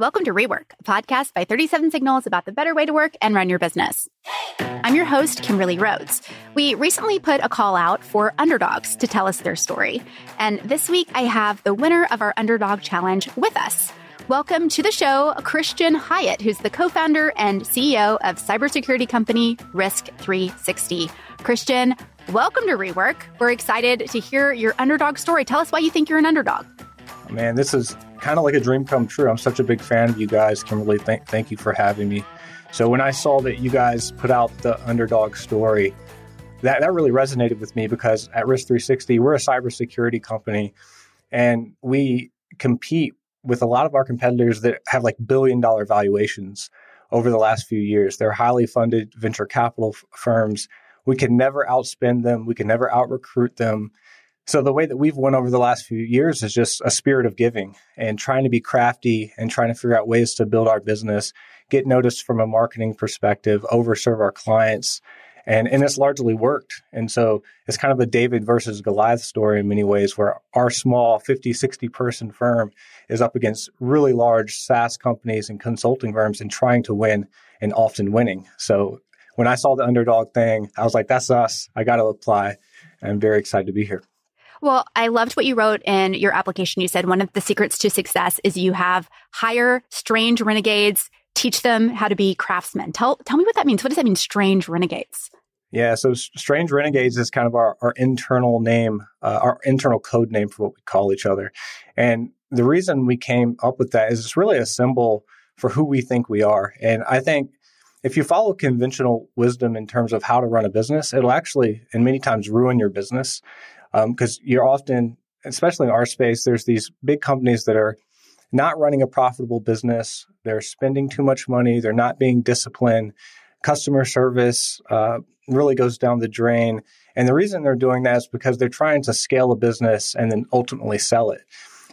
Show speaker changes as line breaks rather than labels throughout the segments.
Welcome to Rework, a podcast by 37 Signals about the better way to work and run your business. I'm your host, Kimberly Rhodes. We recently put a call out for underdogs to tell us their story. And this week, I have the winner of our Underdog Challenge with us. Welcome to the show, Christian Hyatt, who's the co founder and CEO of cybersecurity company Risk3sixty. Christian, welcome to Rework. We're excited to hear your underdog story. Tell us why you think you're an underdog.
Man, this is kind of like a dream come true. I'm such a big fan of you guys. Kimberly, thank, thank you for having me. So when I saw that you guys put out the underdog story, that, that really resonated with me because at Risk3sixty, we're a cybersecurity company and we compete with a lot of our competitors that have like billion dollar valuations over the last few years. They're highly funded venture capital f- firms. We can never outspend them. We can never out recruit them. So the way that we've won over the last few years is just a spirit of giving and trying to be crafty and trying to figure out ways to build our business, get noticed from a marketing perspective, overserve our clients. And, and it's largely worked. And so it's kind of a David versus Goliath story in many ways where our small 50, 60 person firm is up against really large SaaS companies and consulting firms and trying to win and often winning. So when I saw the underdog thing, I was like, that's us. I got to apply. I'm very excited to be here.
Well, I loved what you wrote in your application. You said one of the secrets to success is you have hire strange renegades, teach them how to be craftsmen. Tell tell me what that means. What does that mean, strange renegades?
Yeah, so Strange Renegades is kind of our, our internal name, uh, our internal code name for what we call each other. And the reason we came up with that is it's really a symbol for who we think we are. And I think if you follow conventional wisdom in terms of how to run a business, it'll actually, and many times, ruin your business because um, you're often, especially in our space, there's these big companies that are not running a profitable business. They're spending too much money. They're not being disciplined. Customer service uh, really goes down the drain. And the reason they're doing that is because they're trying to scale a business and then ultimately sell it.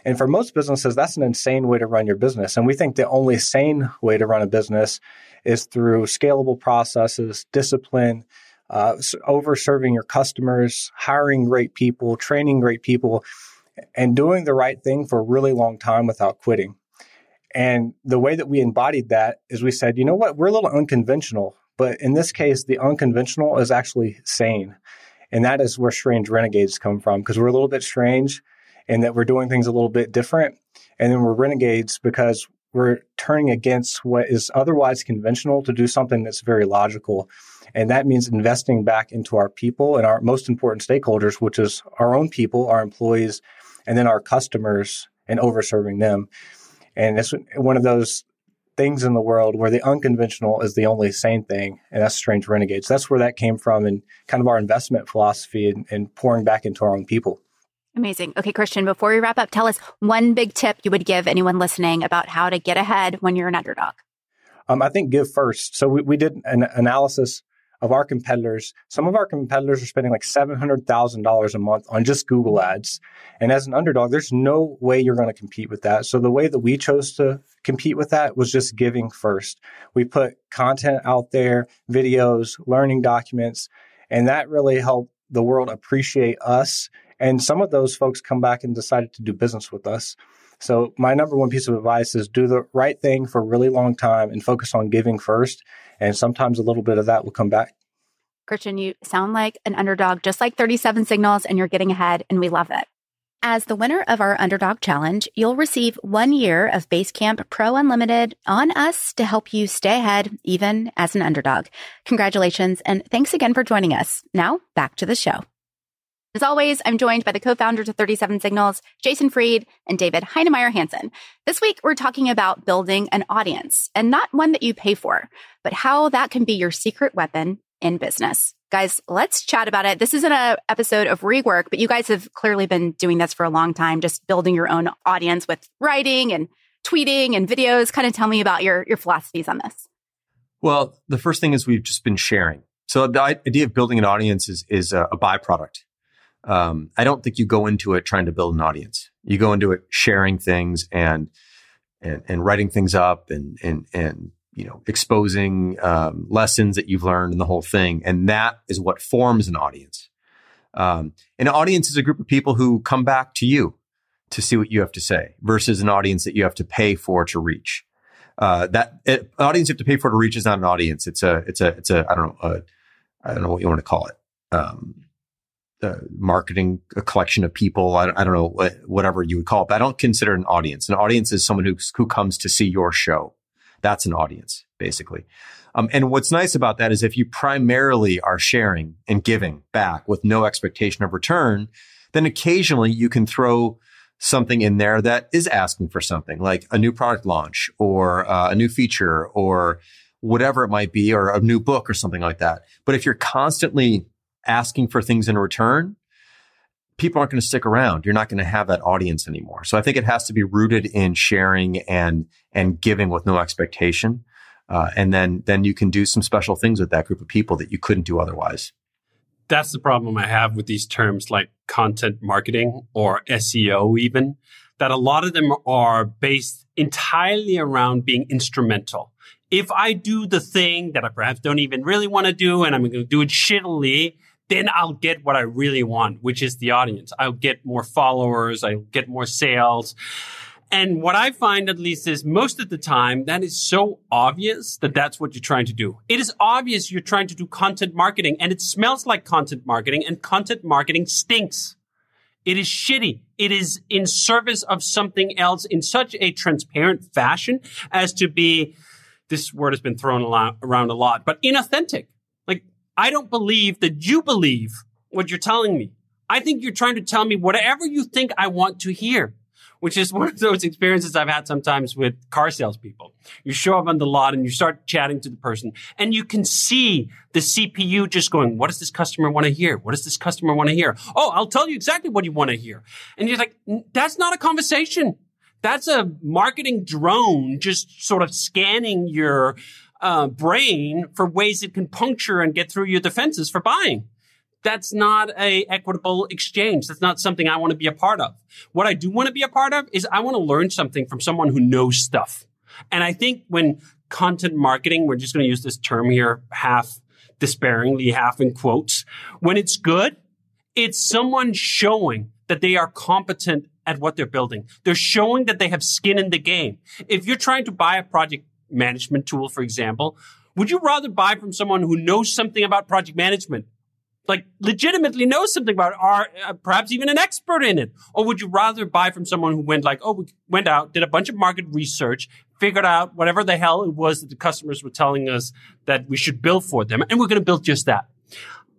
And for most businesses, that's an insane way to run your business. And we think the only sane way to run a business is through scalable processes, discipline, uh, over serving your customers, hiring great people, training great people, and doing the right thing for a really long time without quitting. And the way that we embodied that is we said, you know what, we're a little unconventional, but in this case, the unconventional is actually sane. And that is where strange renegades come from because we're a little bit strange and that we're doing things a little bit different. And then we're renegades because we're turning against what is otherwise conventional to do something that's very logical. And that means investing back into our people and our most important stakeholders, which is our own people, our employees, and then our customers and overserving them. And it's one of those things in the world where the unconventional is the only sane thing, and that's strange renegades. That's where that came from and kind of our investment philosophy and, and pouring back into our own people.
Amazing. Okay, Christian, before we wrap up, tell us one big tip you would give anyone listening about how to get ahead when you're an underdog.
Um, I think give first. So we, we did an analysis of our competitors. Some of our competitors are spending like $700,000 a month on just Google ads. And as an underdog, there's no way you're going to compete with that. So the way that we chose to compete with that was just giving first. We put content out there, videos, learning documents, and that really helped the world appreciate us and some of those folks come back and decided to do business with us. So my number one piece of advice is do the right thing for a really long time and focus on giving first. And sometimes a little bit of that will come back.
Christian, you sound like an underdog, just like 37 signals, and you're getting ahead, and we love it. As the winner of our Underdog Challenge, you'll receive one year of Basecamp Pro Unlimited on us to help you stay ahead, even as an underdog. Congratulations, and thanks again for joining us. Now, back to the show. As always, I'm joined by the co-founders of 37 Signals, Jason Fried and David Heinemeier Hansson. This week, we're talking about building an audience and not one that you pay for, but how that can be your secret weapon in business. Guys, let's chat about it. This isn't an episode of rework, but you guys have clearly been doing this for a long time, just building your own audience with writing and tweeting and videos. Kind of tell me about your, your philosophies on this.
Well, the first thing is we've just been sharing. So the idea of building an audience is, is a, a byproduct um, I don't think you go into it trying to build an audience. You go into it sharing things and and, and writing things up and and and you know exposing um, lessons that you've learned and the whole thing. And that is what forms an audience. Um, an audience is a group of people who come back to you to see what you have to say versus an audience that you have to pay for to reach. Uh, that it, audience you have to pay for to reach is not an audience. It's a, it's a, it's a, I don't know, I don't know what you want to call it. Um, uh, marketing a collection of people. I, I don't know what, whatever you would call it, but I don't consider an audience. An audience is someone who who comes to see your show. That's an audience, basically. Um, and what's nice about that is if you primarily are sharing and giving back with no expectation of return, then occasionally you can throw something in there that is asking for something like a new product launch or uh, a new feature or whatever it might be, or a new book or something like that. But if you're constantly asking for things in return, people aren't going to stick around. You're not going to have that audience anymore. So I think it has to be rooted in sharing and and giving with no expectation. Uh, and then then you can do some special things with that group of people that you couldn't do otherwise.
That's the problem I have with these terms like content marketing or SEO even that a lot of them are based entirely around being instrumental. If I do the thing that I perhaps don't even really want to do and I'm going to do it shittily, then I'll get what I really want, which is the audience. I'll get more followers. I'll get more sales. And what I find at least is most of the time that is so obvious that that's what you're trying to do. It is obvious you're trying to do content marketing and it smells like content marketing and content marketing stinks. It is shitty. It is in service of something else in such a transparent fashion as to be, this word has been thrown around a lot, but inauthentic. I don't believe that you believe what you're telling me. I think you're trying to tell me whatever you think I want to hear, which is one of those experiences I've had sometimes with car salespeople. You show up on the lot and you start chatting to the person and you can see the CPU just going, what does this customer want to hear? What does this customer want to hear? Oh, I'll tell you exactly what you want to hear. And you're like, that's not a conversation. That's a marketing drone just sort of scanning your uh, brain for ways it can puncture and get through your defenses for buying. That's not a equitable exchange. That's not something I want to be a part of. What I do want to be a part of is I want to learn something from someone who knows stuff. And I think when content marketing, we're just going to use this term here half despairingly, half in quotes. When it's good, it's someone showing that they are competent at what they're building. They're showing that they have skin in the game. If you're trying to buy a project management tool, for example, would you rather buy from someone who knows something about project management? Like legitimately knows something about it, or uh, perhaps even an expert in it? Or would you rather buy from someone who went like, oh, we went out, did a bunch of market research, figured out whatever the hell it was that the customers were telling us that we should build for them, and we're going to build just that.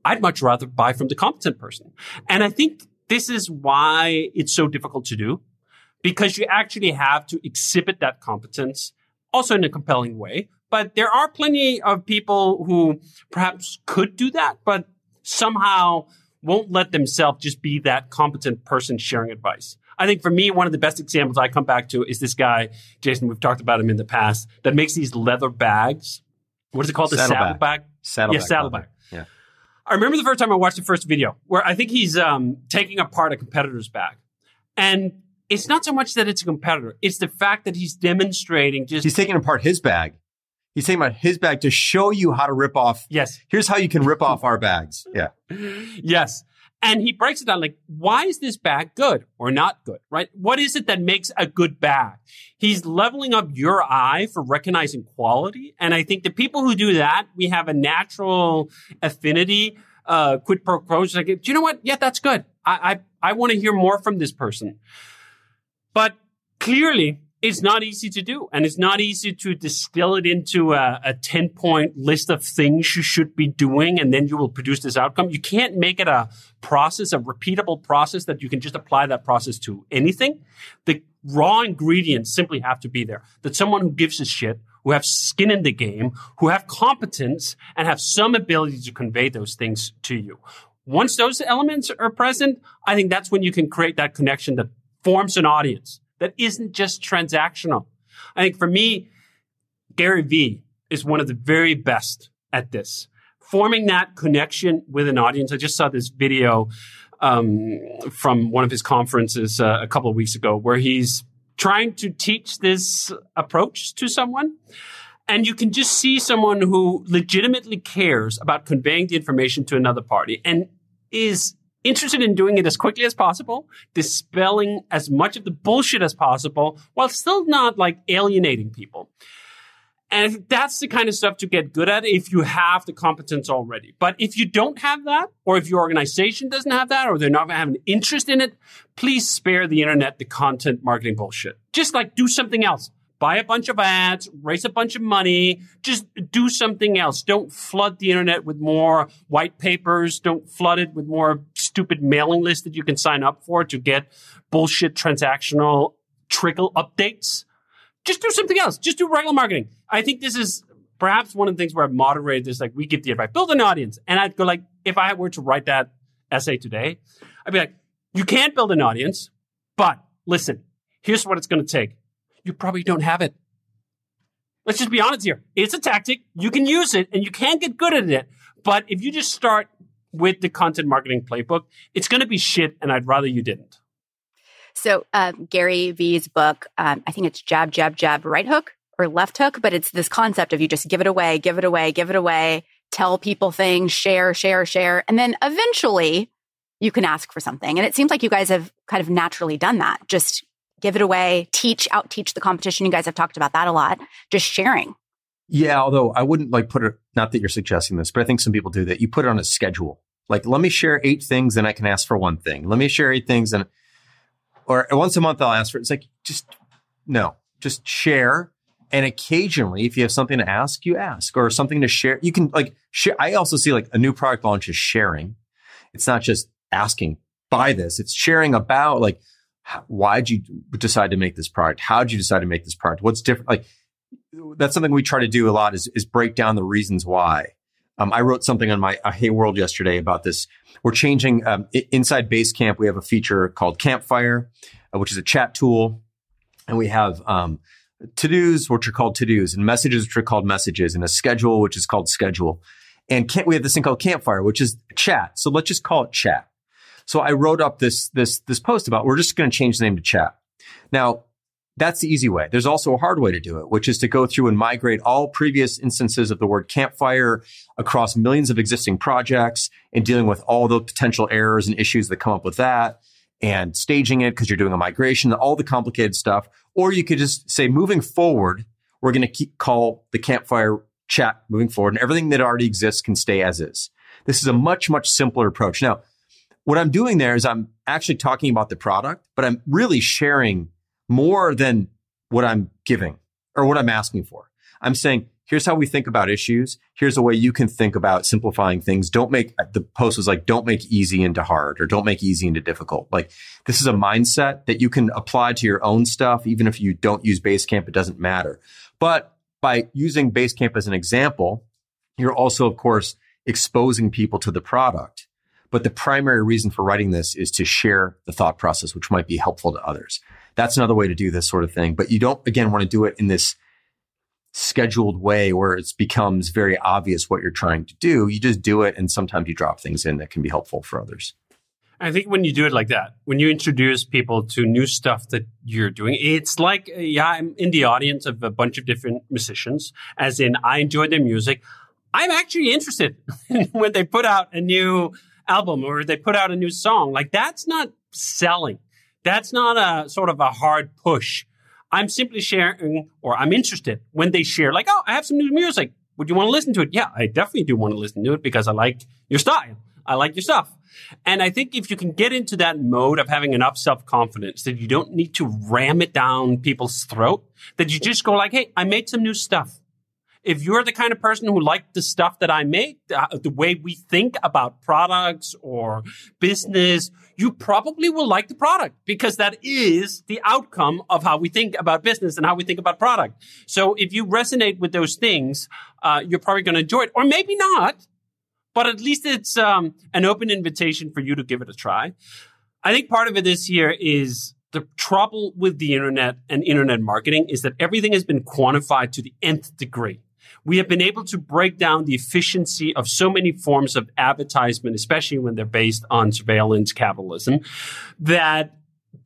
I'd much rather buy from the competent person. And I think this is why it's so difficult to do because you actually have to exhibit that competence also in a compelling way. But there are plenty of people who perhaps could do that, but somehow won't let themselves just be that competent person sharing advice. I think for me, one of the best examples I come back to is this guy, Jason. We've talked about him in the past that makes these leather bags. What is it called? The saddlebag.
bag.
Saddlebag. Yeah, saddlebag. Yeah. I remember the first time I watched the first video where I think he's um, taking apart a competitor's bag, and it's not so much that it's a competitor. It's the fact that he's demonstrating just.
He's taking apart his bag. He's taking about his bag to show you how to rip off.
Yes.
Here's how you can rip off our bags. Yeah.
yes. And he breaks it down like, why is this bag good or not good, right? What is it that makes a good bag? He's leveling up your eye for recognizing quality. And I think the people who do that, we have a natural affinity, uh, quid pro quo. Like, do you know what? Yeah, that's good. I, I, I want to hear more from this person. But clearly, it's not easy to do. And it's not easy to distill it into a, a 10 point list of things you should be doing. And then you will produce this outcome. You can't make it a process, a repeatable process that you can just apply that process to anything. The raw ingredients simply have to be there. That someone who gives a shit, who have skin in the game, who have competence and have some ability to convey those things to you. Once those elements are present, I think that's when you can create that connection that forms an audience that isn't just transactional. I think for me, Gary Vee is one of the very best at this. Forming that connection with an audience. I just saw this video um, from one of his conferences uh, a couple of weeks ago where he's trying to teach this approach to someone. And you can just see someone who legitimately cares about conveying the information to another party and is interested in doing it as quickly as possible, dispelling as much of the bullshit as possible, while still not like alienating people. And that's the kind of stuff to get good at if you have the competence already. But if you don't have that, or if your organization doesn't have that, or they're not having an interest in it, please spare the internet the content marketing bullshit. Just like do something else. Buy a bunch of ads, raise a bunch of money, just do something else. Don't flood the internet with more white papers. Don't flood it with more stupid mailing lists that you can sign up for to get bullshit transactional trickle updates just do something else. Just do regular marketing. I think this is perhaps one of the things where I've moderated this. Like we give the advice, build an audience. And I'd go like, if I were to write that essay today, I'd be like, you can't build an audience, but listen, here's what it's going to take. You probably don't have it. Let's just be honest here. It's a tactic. You can use it and you can get good at it. But if you just start with the content marketing playbook, it's going to be shit. And I'd rather you didn't.
So um, Gary Vee's book, um, I think it's jab, jab, jab, right hook or left hook, but it's this concept of you just give it away, give it away, give it away, tell people things, share, share, share, and then eventually you can ask for something. And it seems like you guys have kind of naturally done that. Just give it away, teach, out teach the competition. You guys have talked about that a lot. Just sharing.
Yeah, although I wouldn't like put it, not that you're suggesting this, but I think some people do that. You put it on a schedule. Like, let me share eight things, then I can ask for one thing. Let me share eight things, and or once a month I'll ask for it. It's like just no, just share. And occasionally, if you have something to ask, you ask or something to share. You can like share. I also see like a new product launch is sharing. It's not just asking buy this. It's sharing about like why'd you decide to make this product? How'd you decide to make this product? What's different? Like that's something we try to do a lot is, is break down the reasons why. Um, I wrote something on my Hey World yesterday about this. We're changing um, inside Basecamp. We have a feature called Campfire, uh, which is a chat tool, and we have um, to dos, which are called to dos, and messages, which are called messages, and a schedule, which is called schedule. And we have this thing called Campfire, which is chat. So let's just call it chat. So I wrote up this this this post about we're just going to change the name to chat. Now that's the easy way. There's also a hard way to do it, which is to go through and migrate all previous instances of the word campfire across millions of existing projects and dealing with all the potential errors and issues that come up with that and staging it because you're doing a migration, all the complicated stuff. Or you could just say, moving forward, we're going to keep call the campfire chat moving forward and everything that already exists can stay as is. This is a much, much simpler approach. Now, what I'm doing there is I'm actually talking about the product, but I'm really sharing more than what I'm giving or what I'm asking for. I'm saying, here's how we think about issues. Here's a way you can think about simplifying things. Don't make the post was like, don't make easy into hard or don't make easy into difficult. Like this is a mindset that you can apply to your own stuff. Even if you don't use Basecamp, it doesn't matter. But by using Basecamp as an example, you're also, of course, exposing people to the product. But the primary reason for writing this is to share the thought process, which might be helpful to others. That's another way to do this sort of thing. But you don't, again, want to do it in this scheduled way where it becomes very obvious what you're trying to do. You just do it. And sometimes you drop things in that can be helpful for others.
I think when you do it like that, when you introduce people to new stuff that you're doing, it's like, yeah, I'm in the audience of a bunch of different musicians, as in I enjoy their music. I'm actually interested when they put out a new album or they put out a new song. Like that's not selling. That's not a sort of a hard push. I'm simply sharing or I'm interested when they share, like, oh, I have some new music. Would you want to listen to it? Yeah, I definitely do want to listen to it because I like your style. I like your stuff. And I think if you can get into that mode of having enough self confidence that you don't need to ram it down people's throat, that you just go like, Hey, I made some new stuff if you're the kind of person who liked the stuff that I make, uh, the way we think about products or business, you probably will like the product because that is the outcome of how we think about business and how we think about product. So if you resonate with those things, uh, you're probably going to enjoy it, or maybe not. But at least it's um, an open invitation for you to give it a try. I think part of it this year is the trouble with the internet and internet marketing is that everything has been quantified to the nth degree we have been able to break down the efficiency of so many forms of advertisement, especially when they're based on surveillance capitalism, that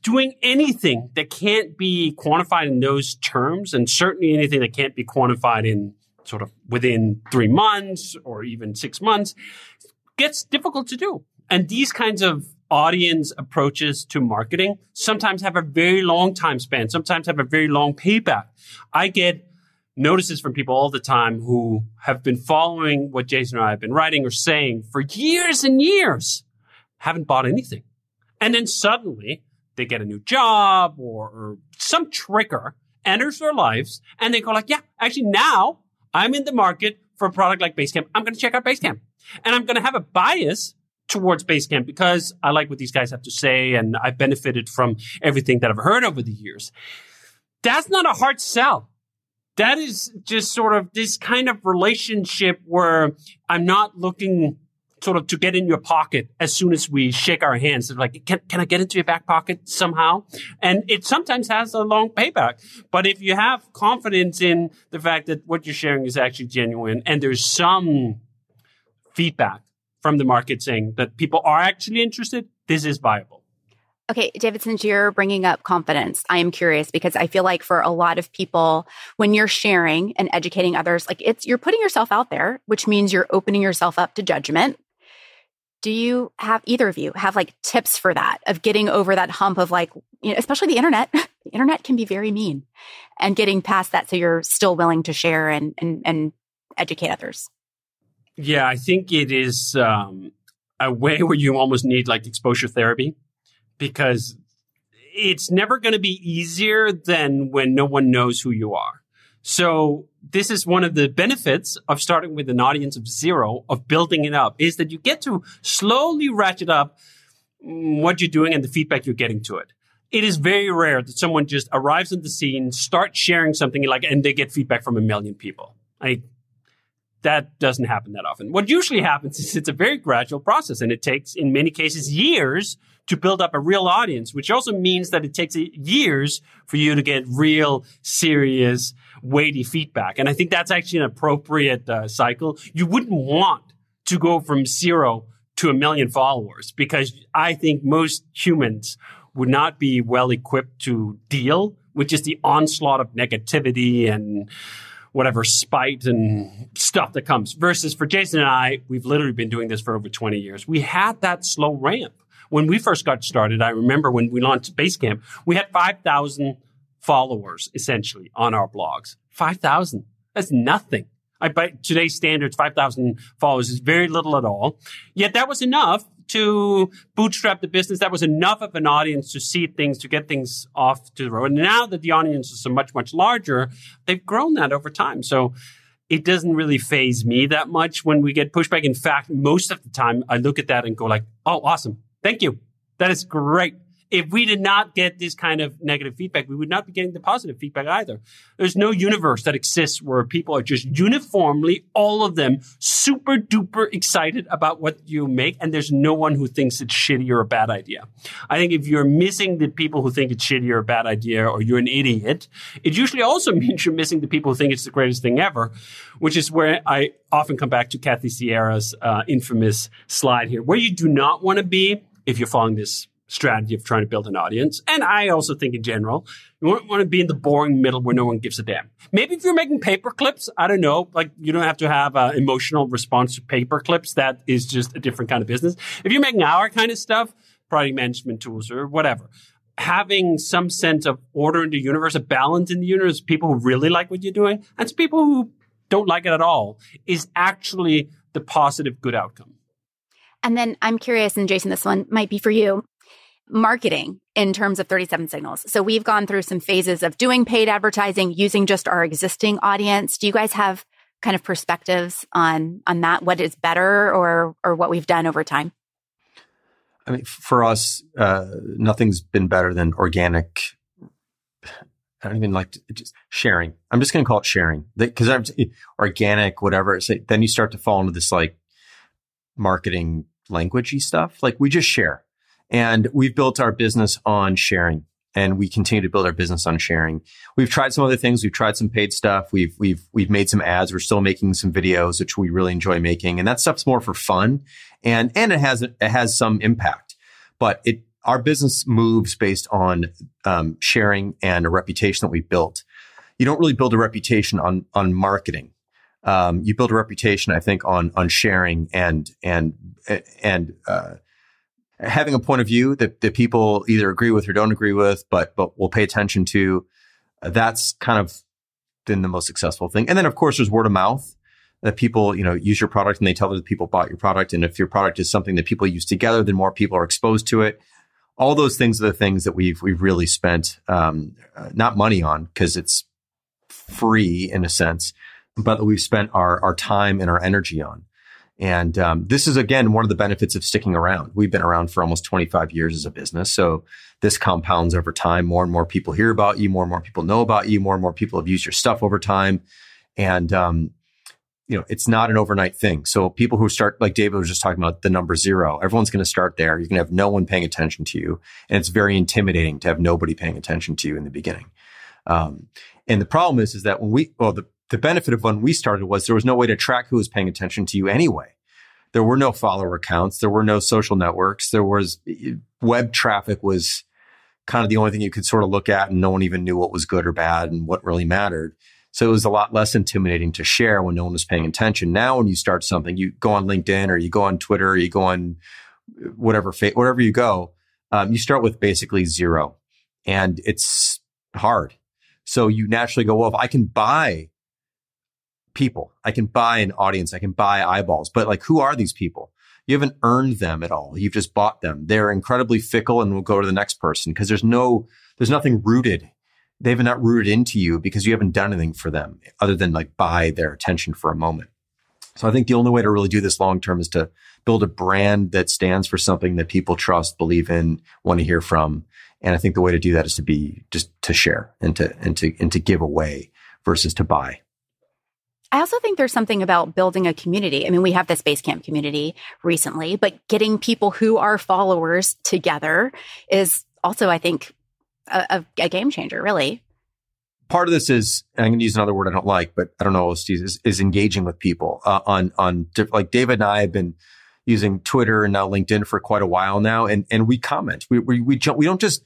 doing anything that can't be quantified in those terms, and certainly anything that can't be quantified in sort of within three months or even six months, gets difficult to do. And these kinds of audience approaches to marketing sometimes have a very long time span, sometimes have a very long payback. I get notices from people all the time who have been following what Jason and I have been writing or saying for years and years, haven't bought anything. And then suddenly they get a new job or, or some trigger enters their lives and they go like, yeah, actually now I'm in the market for a product like Basecamp. I'm going to check out Basecamp and I'm going to have a bias towards Basecamp because I like what these guys have to say and I've benefited from everything that I've heard over the years. That's not a hard sell. That is just sort of this kind of relationship where I'm not looking sort of to get in your pocket as soon as we shake our hands. Like, can, can I get into your back pocket somehow? And it sometimes has a long payback. But if you have confidence in the fact that what you're sharing is actually genuine and there's some feedback from the market saying that people are actually interested, this is viable.
Okay, David, since you're bringing up confidence, I am curious because I feel like for a lot of people, when you're sharing and educating others, like it's, you're putting yourself out there, which means you're opening yourself up to judgment. Do you have either of you have like tips for that of getting over that hump of like, you know, especially the internet? the internet can be very mean and getting past that so you're still willing to share and, and, and educate others.
Yeah, I think it is um, a way where you almost need like exposure therapy because it's never going to be easier than when no one knows who you are. So this is one of the benefits of starting with an audience of zero, of building it up, is that you get to slowly ratchet up mm, what you're doing and the feedback you're getting to it. It is very rare that someone just arrives on the scene, starts sharing something like, and they get feedback from a million people. Like that doesn't happen that often. What usually happens is it's a very gradual process and it takes, in many cases, years to build up a real audience, which also means that it takes years for you to get real, serious, weighty feedback. And I think that's actually an appropriate uh, cycle. You wouldn't want to go from zero to a million followers because I think most humans would not be well equipped to deal with just the onslaught of negativity and whatever spite and stuff that comes. Versus for Jason and I, we've literally been doing this for over 20 years. We had that slow ramp. When we first got started, I remember when we launched Basecamp, we had 5,000 followers essentially on our blogs. 5,000. That's nothing. I, by today's standards, 5,000 followers is very little at all. Yet that was enough to bootstrap the business. That was enough of an audience to see things, to get things off to the road. And now that the audience is so much, much larger, they've grown that over time. So it doesn't really faze me that much when we get pushback. In fact, most of the time I look at that and go like, Oh, awesome. Thank you. That is great if we did not get this kind of negative feedback, we would not be getting the positive feedback either. There's no universe that exists where people are just uniformly, all of them, super duper excited about what you make, and there's no one who thinks it's shitty or a bad idea. I think if you're missing the people who think it's shitty or a bad idea, or you're an idiot, it usually also means you're missing the people who think it's the greatest thing ever, which is where I often come back to Kathy Sierra's uh, infamous slide here. Where you do not want to be if you're following this strategy of trying to build an audience. And I also think in general, you won't want to be in the boring middle where no one gives a damn. Maybe if you're making paper clips, I don't know, like you don't have to have an emotional response to paper clips. That is just a different kind of business. If you're making our kind of stuff, product management tools or whatever, having some sense of order in the universe, a balance in the universe, people who really like what you're doing and to people who don't like it at all is actually the positive good outcome.
And then I'm curious, and Jason, this one might be for you marketing in terms of 37 signals. So we've gone through some phases of doing paid advertising using just our existing audience. Do you guys have kind of perspectives on on that what is better or or what we've done over time?
I mean for us uh, nothing's been better than organic I don't even like to, just sharing. I'm just going to call it sharing because I'm organic, whatever. Then you start to fall into this like marketing languagey stuff. Like we just share. And we've built our business on sharing and we continue to build our business on sharing. We've tried some other things. We've tried some paid stuff. We've, we've, we've made some ads. We're still making some videos, which we really enjoy making. And that stuff's more for fun. And, and it has, it has some impact, but it, our business moves based on, um, sharing and a reputation that we built. You don't really build a reputation on, on marketing. Um, you build a reputation, I think, on, on sharing and, and, and, uh, having a point of view that, that people either agree with or don't agree with, but but will pay attention to. That's kind of been the most successful thing. And then of course there's word of mouth that people, you know, use your product and they tell other people bought your product. And if your product is something that people use together, then more people are exposed to it. All those things are the things that we've we've really spent um, not money on because it's free in a sense, but that we've spent our our time and our energy on. And um, this is again one of the benefits of sticking around. We've been around for almost 25 years as a business, so this compounds over time. More and more people hear about you, more and more people know about you, more and more people have used your stuff over time, and um, you know it's not an overnight thing. So people who start, like David was just talking about, the number zero. Everyone's going to start there. You're going to have no one paying attention to you, and it's very intimidating to have nobody paying attention to you in the beginning. Um, and the problem is, is that when we, well, the the benefit of when we started was there was no way to track who was paying attention to you anyway. There were no follower accounts. There were no social networks. There was web traffic was kind of the only thing you could sort of look at and no one even knew what was good or bad and what really mattered. So it was a lot less intimidating to share when no one was paying attention. Now, when you start something, you go on LinkedIn or you go on Twitter or you go on whatever, wherever you go, um, you start with basically zero and it's hard. So you naturally go, well, if I can buy people. I can buy an audience. I can buy eyeballs, but like, who are these people? You haven't earned them at all. You've just bought them. They're incredibly fickle and will go to the next person because there's no, there's nothing rooted. They haven't rooted into you because you haven't done anything for them other than like buy their attention for a moment. So I think the only way to really do this long term is to build a brand that stands for something that people trust, believe in, want to hear from. And I think the way to do that is to be just to share and to, and to, and to give away versus to buy.
I also think there's something about building a community. I mean, we have this Basecamp community recently, but getting people who are followers together is also, I think, a, a, game changer, really.
Part of this is, I'm going to use another word I don't like, but I don't know, is, is engaging with people uh, on, on, like David and I have been using Twitter and now LinkedIn for quite a while now. And, and we comment, we, we, we, we don't just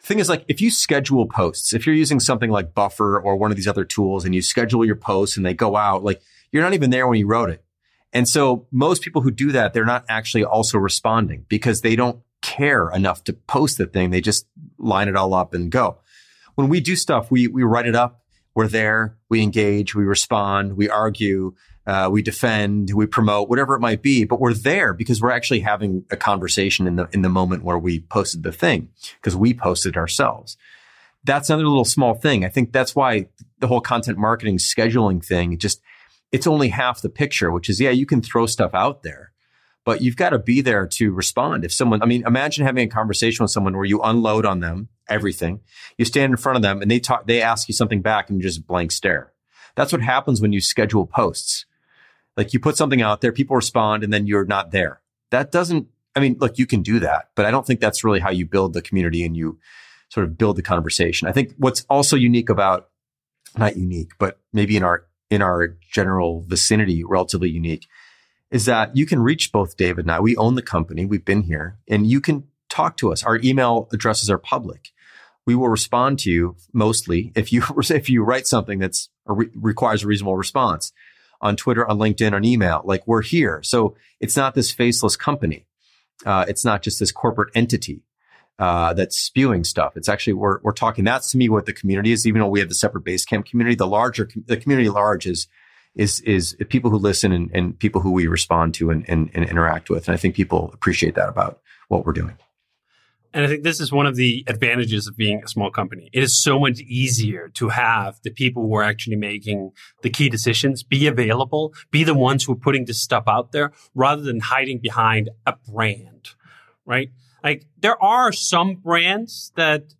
thing is like if you schedule posts, if you're using something like Buffer or one of these other tools and you schedule your posts and they go out, like you're not even there when you wrote it. And so most people who do that, they're not actually also responding because they don't care enough to post the thing. They just line it all up and go. When we do stuff, we, we write it up. We're there. We engage. We respond. We argue uh, we defend, we promote, whatever it might be, but we're there because we're actually having a conversation in the in the moment where we posted the thing because we posted ourselves. That's another little small thing. I think that's why the whole content marketing scheduling thing just it's only half the picture, which is yeah, you can throw stuff out there, but you've got to be there to respond. If someone, I mean, imagine having a conversation with someone where you unload on them everything, you stand in front of them and they talk, they ask you something back and you just blank stare. That's what happens when you schedule posts like you put something out there, people respond, and then you're not there. That doesn't, I mean, look, you can do that, but I don't think that's really how you build the community and you sort of build the conversation. I think what's also unique about, not unique, but maybe in our, in our general vicinity, relatively unique, is that you can reach both David and I. We own the company. We've been here and you can talk to us. Our email addresses are public. We will respond to you mostly if you, if you write something that's re- requires a reasonable response on Twitter, on LinkedIn, on email. Like we're here. So it's not this faceless company. Uh, it's not just this corporate entity uh, that's spewing stuff. It's actually we're we're talking. That's to me what the community is. Even though we have the separate Basecamp community, the larger the community large is is is people who listen and, and people who we respond to and, and, and interact with. And I think people appreciate that about what we're doing.
And I think this is one of the advantages of being a small company. It is so much easier to have the people who are actually making the key decisions be available, be the ones who are putting this stuff out there rather than hiding behind a brand, right? Like there are some brands that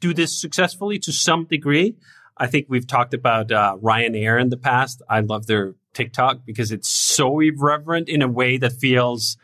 do this successfully to some degree. I think we've talked about uh, Ryanair in the past. I love their TikTok because it's so irreverent in a way that feels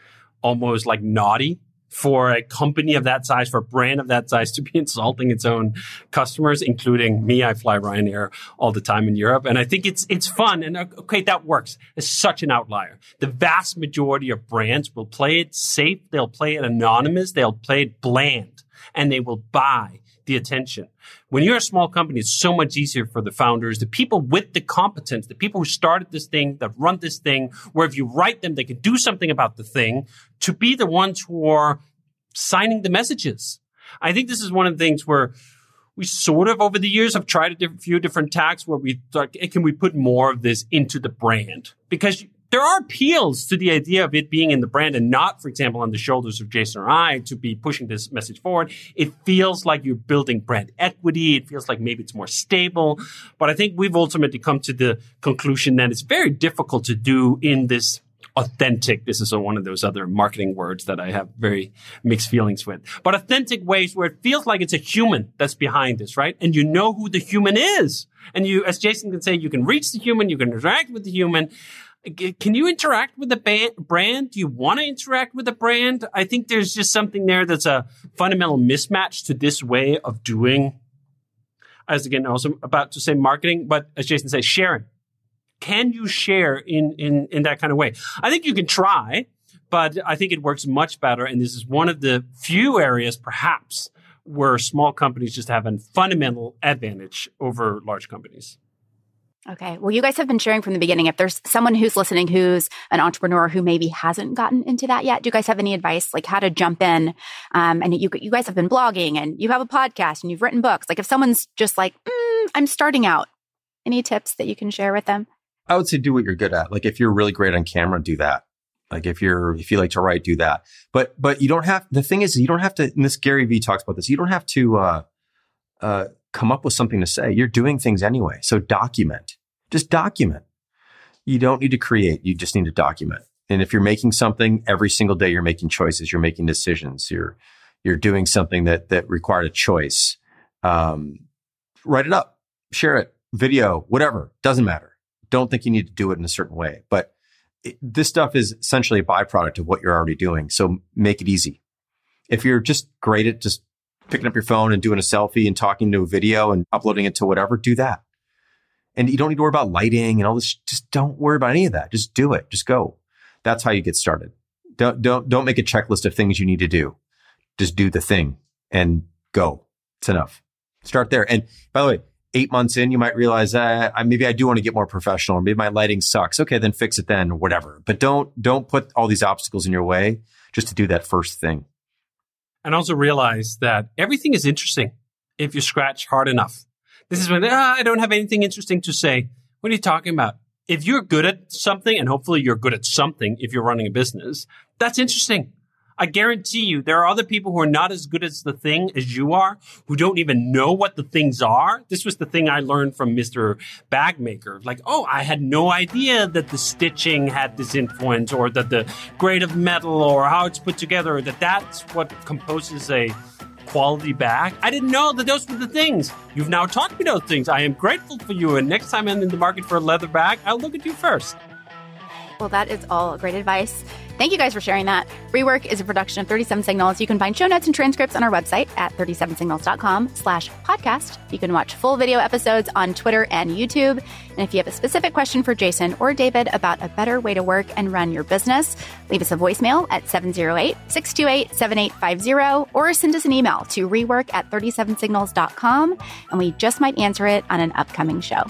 almost like naughty for a company of that size, for a brand of that size to be insulting its own customers, including me. I fly Ryanair all the time in Europe. And I think it's, it's fun. And uh, okay, that works. It's such an outlier. The vast majority of brands will play it safe. They'll play it anonymous. They'll play it bland and they will buy the attention. When you're a small company, it's so much easier for the founders, the people with the competence, the people who started this thing, that run this thing, where if you write them, they can do something about the thing, to be the ones who are signing the messages. I think this is one of the things where we sort of over the years have tried a few different tacks where we thought, can we put more of this into the brand? Because there are appeals to the idea of it being in the brand and not, for example, on the shoulders of Jason or I to be pushing this message forward. It feels like you're building brand equity. It feels like maybe it's more stable. But I think we've ultimately come to the conclusion that it's very difficult to do in this authentic. This is one of those other marketing words that I have very mixed feelings with. But authentic ways where it feels like it's a human that's behind this, right? And you know who the human is. And you, as Jason can say, you can reach the human, you can interact with the human. Can you interact with the brand? Do you want to interact with the brand? I think there's just something there that's a fundamental mismatch to this way of doing. As again, also about to say marketing, but as Jason says, sharing can you share in, in, in that kind of way? I think you can try, but I think it works much better. And this is one of the few areas, perhaps, where small companies just have a fundamental advantage over large companies.
Okay. Well, you guys have been sharing from the beginning. If there's someone who's listening who's an entrepreneur who maybe hasn't gotten into that yet, do you guys have any advice like how to jump in? Um, and you you guys have been blogging and you have a podcast and you've written books. Like if someone's just like, mm, I'm starting out, any tips that you can share with them?
I would say do what you're good at. Like if you're really great on camera, do that. Like if you're if you like to write, do that. But but you don't have the thing is you don't have to and this Gary Vee talks about this, you don't have to uh uh come up with something to say. You're doing things anyway. So document. Just document. You don't need to create, you just need to document. And if you're making something every single day, you're making choices, you're making decisions, you're you're doing something that that required a choice. Um, write it up, share it, video, whatever, doesn't matter don't think you need to do it in a certain way. But it, this stuff is essentially a byproduct of what you're already doing. So make it easy. If you're just great at just picking up your phone and doing a selfie and talking to a video and uploading it to whatever, do that. And you don't need to worry about lighting and all this. Just don't worry about any of that. Just do it. Just go. That's how you get started. Don't, don't, don't make a checklist of things you need to do. Just do the thing and go. It's enough. Start there. And by the way, eight months in, you might realize uh, maybe I do want to get more professional, or maybe my lighting sucks. Okay, then fix it then, whatever. But don't don't put all these obstacles in your way just to do that first thing.
And also realize that everything is interesting if you scratch hard enough. This is when ah, I don't have anything interesting to say. What are you talking about? If you're good at something, and hopefully you're good at something if you're running a business, that's interesting. I guarantee you there are other people who are not as good as the thing as you are, who don't even know what the things are. This was the thing I learned from Mr. Bagmaker. Like, oh, I had no idea that the stitching had this influence or that the grade of metal or how it's put together, that that's what composes a quality bag. I didn't know that those were the things. You've now taught me those things. I am grateful for you. And next time I'm in the market for a leather bag, I'll look at you first.
Well, that is all great advice. Thank you guys for sharing that. Rework is a production of 37 Signals. You can find show notes and transcripts on our website at 37signals.com slash podcast. You can watch full video episodes on Twitter and YouTube. And if you have a specific question for Jason or David about a better way to work and run your business, leave us a voicemail at 708-628-7850 or send us an email to rework at 37signals.com and we just might answer it on an upcoming show.